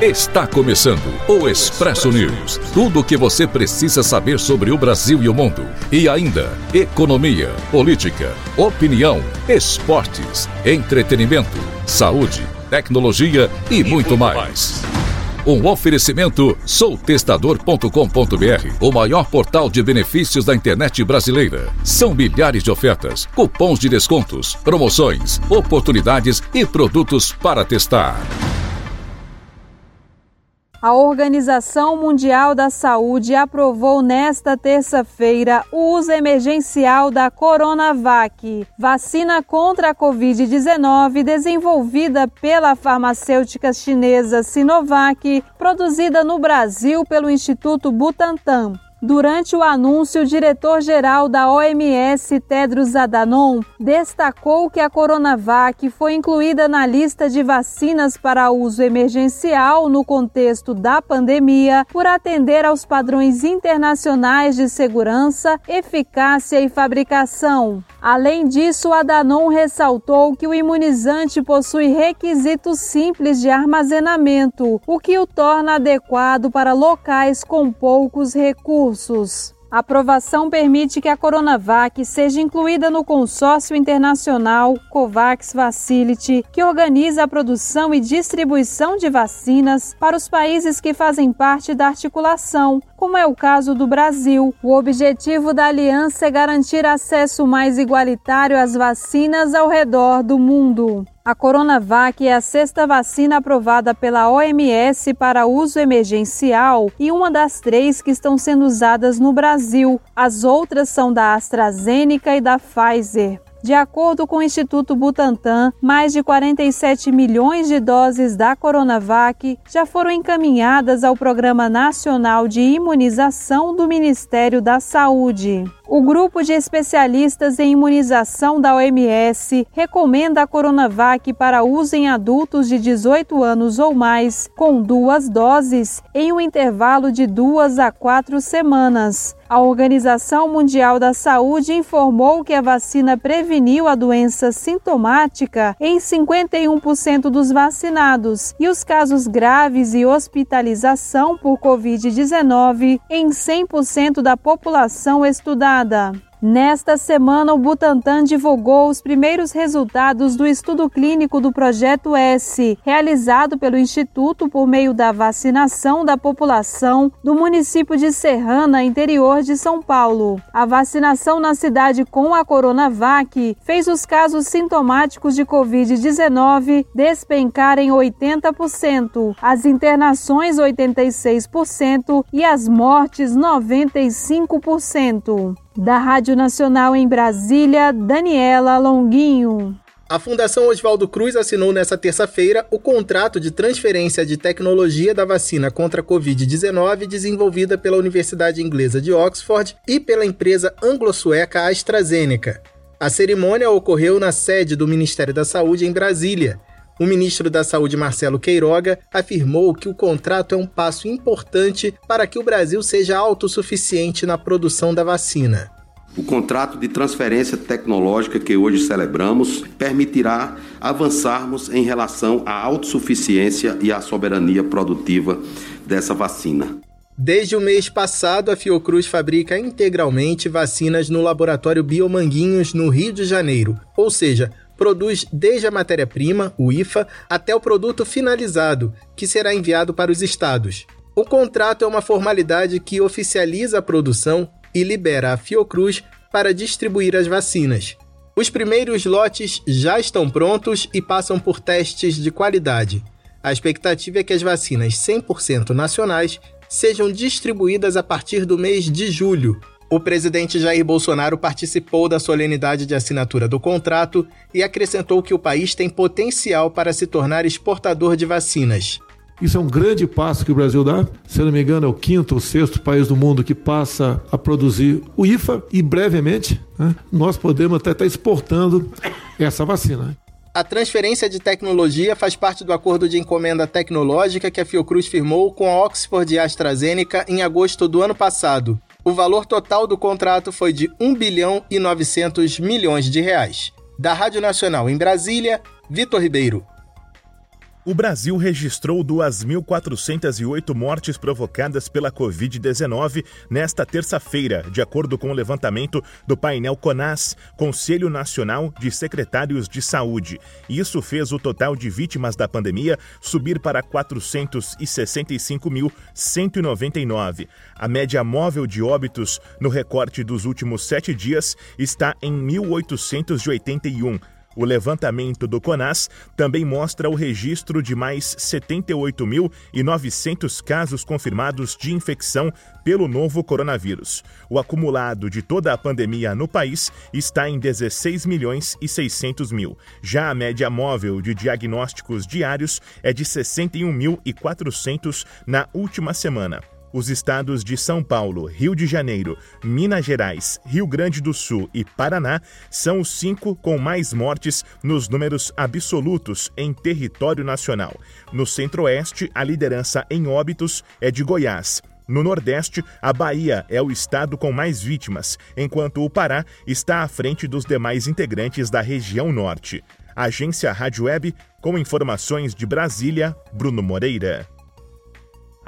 Está começando o Expresso News. Tudo o que você precisa saber sobre o Brasil e o mundo. E ainda, economia, política, opinião, esportes, entretenimento, saúde, tecnologia e, muito mais. Um oferecimento soutestador.com.br, o maior portal de benefícios da internet brasileira. São milhares de ofertas, cupons de descontos, promoções, oportunidades e produtos para testar. A Organização Mundial da Saúde aprovou nesta terça-feira o uso emergencial da Coronavac, vacina contra a Covid-19 desenvolvida pela farmacêutica chinesa Sinovac, produzida no Brasil pelo Instituto Butantan. Durante o anúncio, o diretor-geral da OMS, Tedros Adhanom, destacou que a Coronavac foi incluída na lista de vacinas para uso emergencial no contexto da pandemia por atender aos padrões internacionais de segurança, eficácia e fabricação. Além disso, Adhanom ressaltou que o imunizante possui requisitos simples de armazenamento, o que o torna adequado para locais com poucos recursos recursos. A aprovação permite que a Coronavac seja incluída no consórcio internacional COVAX Facility, que organiza a produção e distribuição de vacinas para os países que fazem parte da articulação, como é o caso do Brasil. O objetivo da aliança é garantir acesso mais igualitário às vacinas ao redor do mundo. A Coronavac é a sexta vacina aprovada pela OMS para uso emergencial e uma das três que estão sendo usadas no Brasil. As outras são da AstraZeneca e da Pfizer. De acordo com o Instituto Butantan, mais de 47 milhões de doses da Coronavac já foram encaminhadas ao Programa Nacional de Imunização do Ministério da Saúde. O grupo de especialistas em imunização da OMS recomenda a Coronavac para uso em adultos de 18 anos ou mais, com duas doses, em um intervalo de duas a quatro semanas. A Organização Mundial da Saúde informou que a vacina preveniu a doença sintomática em 51% dos vacinados e os casos graves e hospitalização por Covid-19 em 100% da população estudada. Nesta semana, o Butantan divulgou os primeiros resultados do estudo clínico do Projeto S, realizado pelo Instituto por meio da vacinação da população do município de Serrana, interior de São Paulo. A vacinação na cidade com a Coronavac fez os casos sintomáticos de Covid-19 despencarem 80%, as internações 86% e as mortes 95%. Da Rádio Nacional em Brasília, Daniela Longuinho. A Fundação Oswaldo Cruz assinou nesta terça-feira o contrato de transferência de tecnologia da vacina contra a Covid-19 desenvolvida pela Universidade Inglesa de Oxford e pela empresa anglo-sueca AstraZeneca. A cerimônia ocorreu na sede do Ministério da Saúde em Brasília o ministro da Saúde, Marcelo Queiroga, afirmou que o contrato é um passo importante para que o Brasil seja autossuficiente na produção da vacina. O contrato de transferência tecnológica que hoje celebramos permitirá avançarmos em relação à autossuficiência e à soberania produtiva dessa vacina. Desde o mês passado, a Fiocruz fabrica integralmente vacinas no laboratório Biomanguinhos, no Rio de Janeiro, ou seja, produz desde a matéria-prima, o IFA, até o produto finalizado, que será enviado para os estados. O contrato é uma formalidade que oficializa a produção e libera a Fiocruz para distribuir as vacinas. Os primeiros lotes já estão prontos e passam por testes de qualidade. A expectativa é que as vacinas 100% nacionais sejam distribuídas a partir do mês de julho, o presidente Jair Bolsonaro participou da solenidade de assinatura do contrato e acrescentou que o país tem potencial para se tornar exportador de vacinas. Isso é um grande passo que o Brasil dá. Se não me engano, é o quinto ou sexto país do mundo que passa a produzir o IFA e brevemente né, nós podemos até estar exportando essa vacina. A transferência de tecnologia faz parte do acordo de encomenda tecnológica que a Fiocruz firmou com a Oxford e AstraZeneca em agosto do ano passado. O valor total do contrato foi de 1 bilhão e 900 milhões de reais. Da Rádio Nacional em Brasília, Vitor Ribeiro. O Brasil registrou 2.408 mortes provocadas pela Covid-19 nesta terça-feira, de acordo com o levantamento do painel CONAS, Conselho Nacional de Secretários de Saúde. Isso fez o total de vítimas da pandemia subir para 465.199. A média móvel de óbitos no recorte dos últimos sete dias está em 1.881. O levantamento do CONAS também mostra o registro de mais 78.900 casos confirmados de infecção pelo novo coronavírus. O acumulado de toda a pandemia no país está em 16 milhões e 600 mil. Já a média móvel de diagnósticos diários é de 61.400 na última semana. Os estados de São Paulo, Rio de Janeiro, Minas Gerais, Rio Grande do Sul e Paraná são os cinco com mais mortes nos números absolutos em território nacional. No Centro-Oeste, a liderança em óbitos é de Goiás. No Nordeste, a Bahia é o estado com mais vítimas, enquanto o Pará está à frente dos demais integrantes da região Norte. Agência Rádio Web, com informações de Brasília, Bruno Moreira.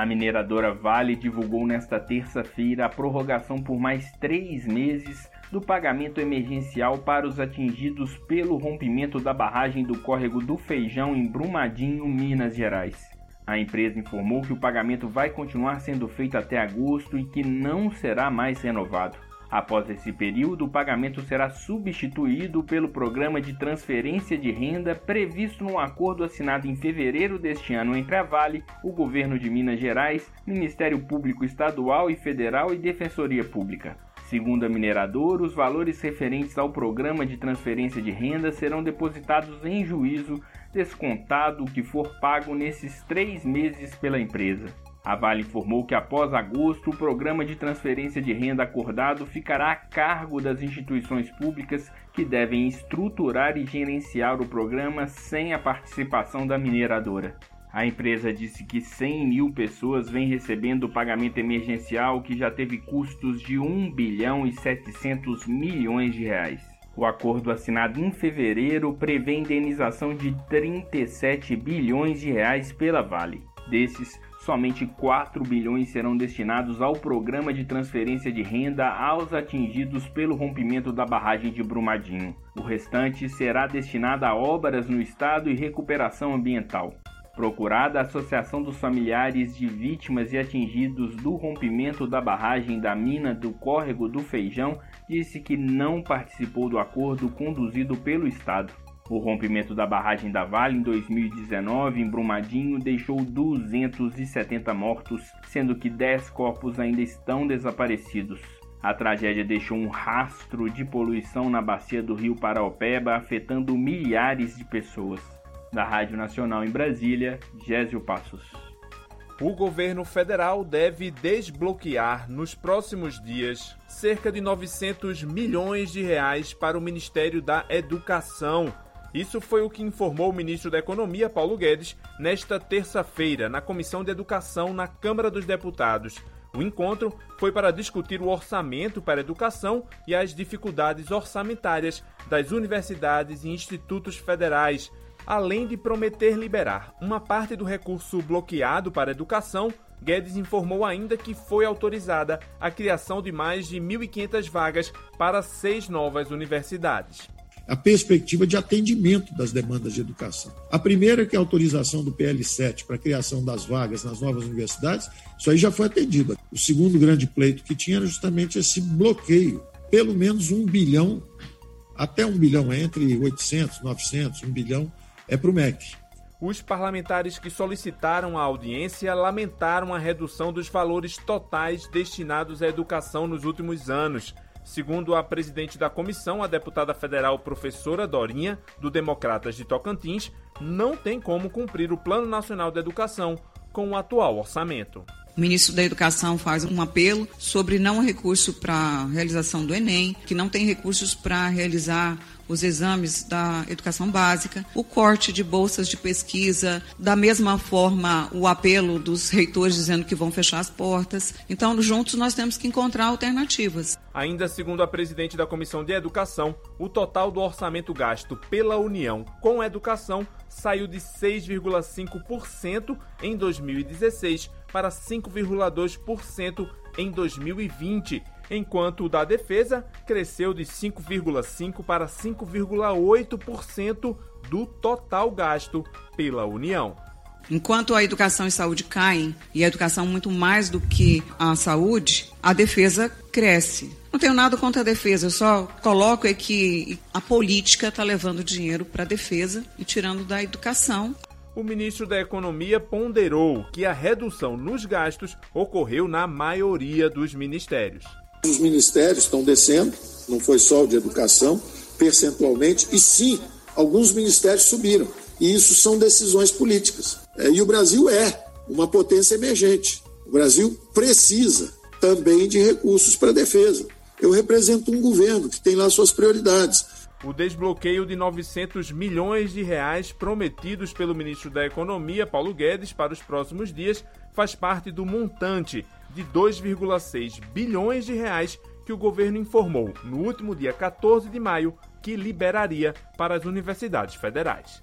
A mineradora Vale divulgou nesta terça-feira a prorrogação por mais três meses do pagamento emergencial para os atingidos pelo rompimento da barragem do córrego do Feijão em Brumadinho, Minas Gerais. A empresa informou que o pagamento vai continuar sendo feito até agosto e que não será mais renovado. Após esse período, o pagamento será substituído pelo programa de transferência de renda previsto no acordo assinado em fevereiro deste ano entre a Vale, o governo de Minas Gerais, Ministério Público Estadual e Federal e Defensoria Pública. Segundo a mineradora, os valores referentes ao programa de transferência de renda serão depositados em juízo, descontado o que for pago nesses três meses pela empresa. A Vale informou que após agosto, o programa de transferência de renda acordado ficará a cargo das instituições públicas que devem estruturar e gerenciar o programa sem a participação da mineradora. A empresa disse que 100 mil pessoas vêm recebendo o pagamento emergencial que já teve custos de 1 bilhão e 700 milhões de reais. O acordo assinado em fevereiro prevê indenização de 37 bilhões de reais pela Vale. Desses, somente 4 bilhões serão destinados ao programa de transferência de renda aos atingidos pelo rompimento da barragem de Brumadinho. O restante será destinado a obras no estado e recuperação ambiental. Procurada, a Associação dos Familiares de Vítimas e Atingidos do Rompimento da Barragem da Mina do Córrego do Feijão disse que não participou do acordo conduzido pelo Estado. O rompimento da barragem da Vale em 2019 em Brumadinho deixou 270 mortos, sendo que 10 corpos ainda estão desaparecidos. A tragédia deixou um rastro de poluição na bacia do rio Paraopeba, afetando milhares de pessoas. Da Rádio Nacional em Brasília, Gésio Passos. O governo federal deve desbloquear nos próximos dias cerca de 900 milhões de reais para o Ministério da Educação isso foi o que informou o ministro da Economia, Paulo Guedes, nesta terça-feira, na Comissão de Educação na Câmara dos Deputados. O encontro foi para discutir o orçamento para a educação e as dificuldades orçamentárias das universidades e institutos federais, além de prometer liberar uma parte do recurso bloqueado para a educação. Guedes informou ainda que foi autorizada a criação de mais de 1.500 vagas para seis novas universidades a perspectiva de atendimento das demandas de educação. A primeira, que é a autorização do PL7 para a criação das vagas nas novas universidades, isso aí já foi atendido. O segundo grande pleito que tinha era justamente esse bloqueio, pelo menos um bilhão, até um bilhão, entre 800, 900, um bilhão, é para o MEC. Os parlamentares que solicitaram a audiência lamentaram a redução dos valores totais destinados à educação nos últimos anos Segundo a presidente da comissão, a deputada federal professora Dorinha, do Democratas de Tocantins, não tem como cumprir o Plano Nacional de Educação com o atual orçamento. O ministro da Educação faz um apelo sobre não recurso para realização do Enem, que não tem recursos para realizar os exames da educação básica, o corte de bolsas de pesquisa, da mesma forma o apelo dos reitores dizendo que vão fechar as portas. Então, juntos nós temos que encontrar alternativas. Ainda segundo a presidente da Comissão de Educação, o total do orçamento gasto pela União com educação saiu de 6,5% em 2016 para 5,2% em 2020, enquanto o da defesa cresceu de 5,5% para 5,8% do total gasto pela União. Enquanto a educação e saúde caem, e a educação muito mais do que a saúde, a defesa cresce. Não tenho nada contra a defesa, eu só coloco é que a política está levando dinheiro para a defesa e tirando da educação. O ministro da Economia ponderou que a redução nos gastos ocorreu na maioria dos ministérios. Os ministérios estão descendo, não foi só o de educação, percentualmente, e sim, alguns ministérios subiram. E isso são decisões políticas. É, e o Brasil é uma potência emergente. O Brasil precisa também de recursos para a defesa. Eu represento um governo que tem lá suas prioridades. O desbloqueio de 900 milhões de reais prometidos pelo ministro da Economia, Paulo Guedes, para os próximos dias faz parte do montante de 2,6 bilhões de reais que o governo informou no último dia 14 de maio que liberaria para as universidades federais.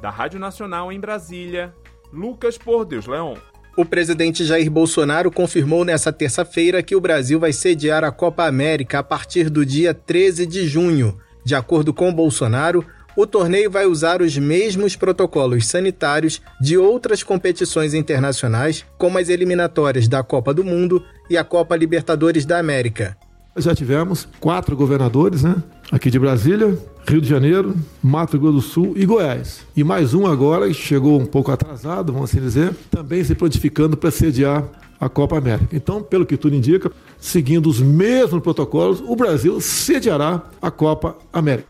Da Rádio Nacional em Brasília, Lucas Por Deus Leon. O presidente Jair Bolsonaro confirmou nesta terça-feira que o Brasil vai sediar a Copa América a partir do dia 13 de junho. De acordo com Bolsonaro, o torneio vai usar os mesmos protocolos sanitários de outras competições internacionais, como as eliminatórias da Copa do Mundo e a Copa Libertadores da América. Já tivemos quatro governadores, né? Aqui de Brasília, Rio de Janeiro, Mato Grosso do Sul e Goiás. E mais um agora, que chegou um pouco atrasado, vamos assim dizer, também se prontificando para sediar a Copa América. Então, pelo que tudo indica, seguindo os mesmos protocolos, o Brasil sediará a Copa América.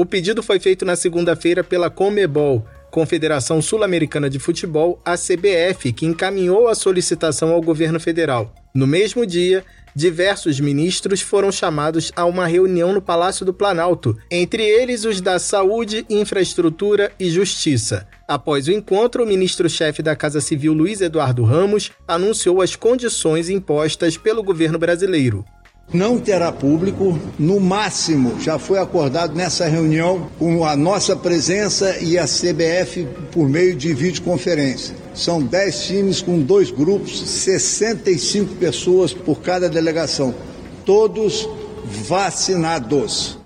O pedido foi feito na segunda-feira pela Comebol, Confederação Sul-Americana de Futebol, a CBF, que encaminhou a solicitação ao governo federal. No mesmo dia, diversos ministros foram chamados a uma reunião no Palácio do Planalto, entre eles os da Saúde, Infraestrutura e Justiça. Após o encontro, o ministro-chefe da Casa Civil, Luiz Eduardo Ramos, anunciou as condições impostas pelo governo brasileiro não terá público. No máximo, já foi acordado nessa reunião com a nossa presença e a CBF por meio de videoconferência. São 10 times com dois grupos, 65 pessoas por cada delegação, todos vacinados.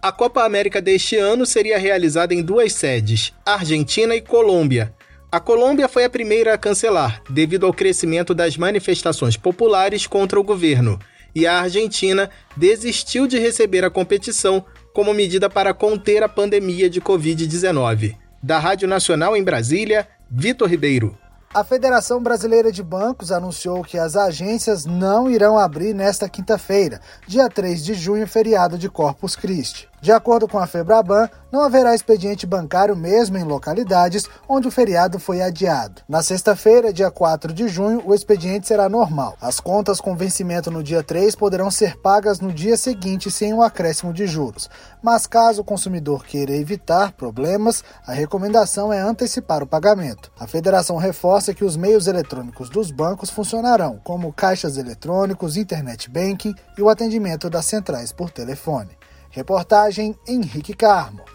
A Copa América deste ano seria realizada em duas sedes, Argentina e Colômbia. A Colômbia foi a primeira a cancelar, devido ao crescimento das manifestações populares contra o governo e a Argentina desistiu de receber a competição como medida para conter a pandemia de Covid-19. Da Rádio Nacional em Brasília, Vitor Ribeiro. A Federação Brasileira de Bancos anunciou que as agências não irão abrir nesta quinta-feira, dia 3 de junho, feriado de Corpus Christi. De acordo com a Febraban, não haverá expediente bancário mesmo em localidades onde o feriado foi adiado. Na sexta-feira, dia 4 de junho, o expediente será normal. As contas com vencimento no dia 3 poderão ser pagas no dia seguinte sem o um acréscimo de juros. Mas caso o consumidor queira evitar problemas, a recomendação é antecipar o pagamento. A federação reforça que os meios eletrônicos dos bancos funcionarão, como caixas eletrônicos, internet banking e o atendimento das centrais por telefone. Reportagem Henrique Carmo.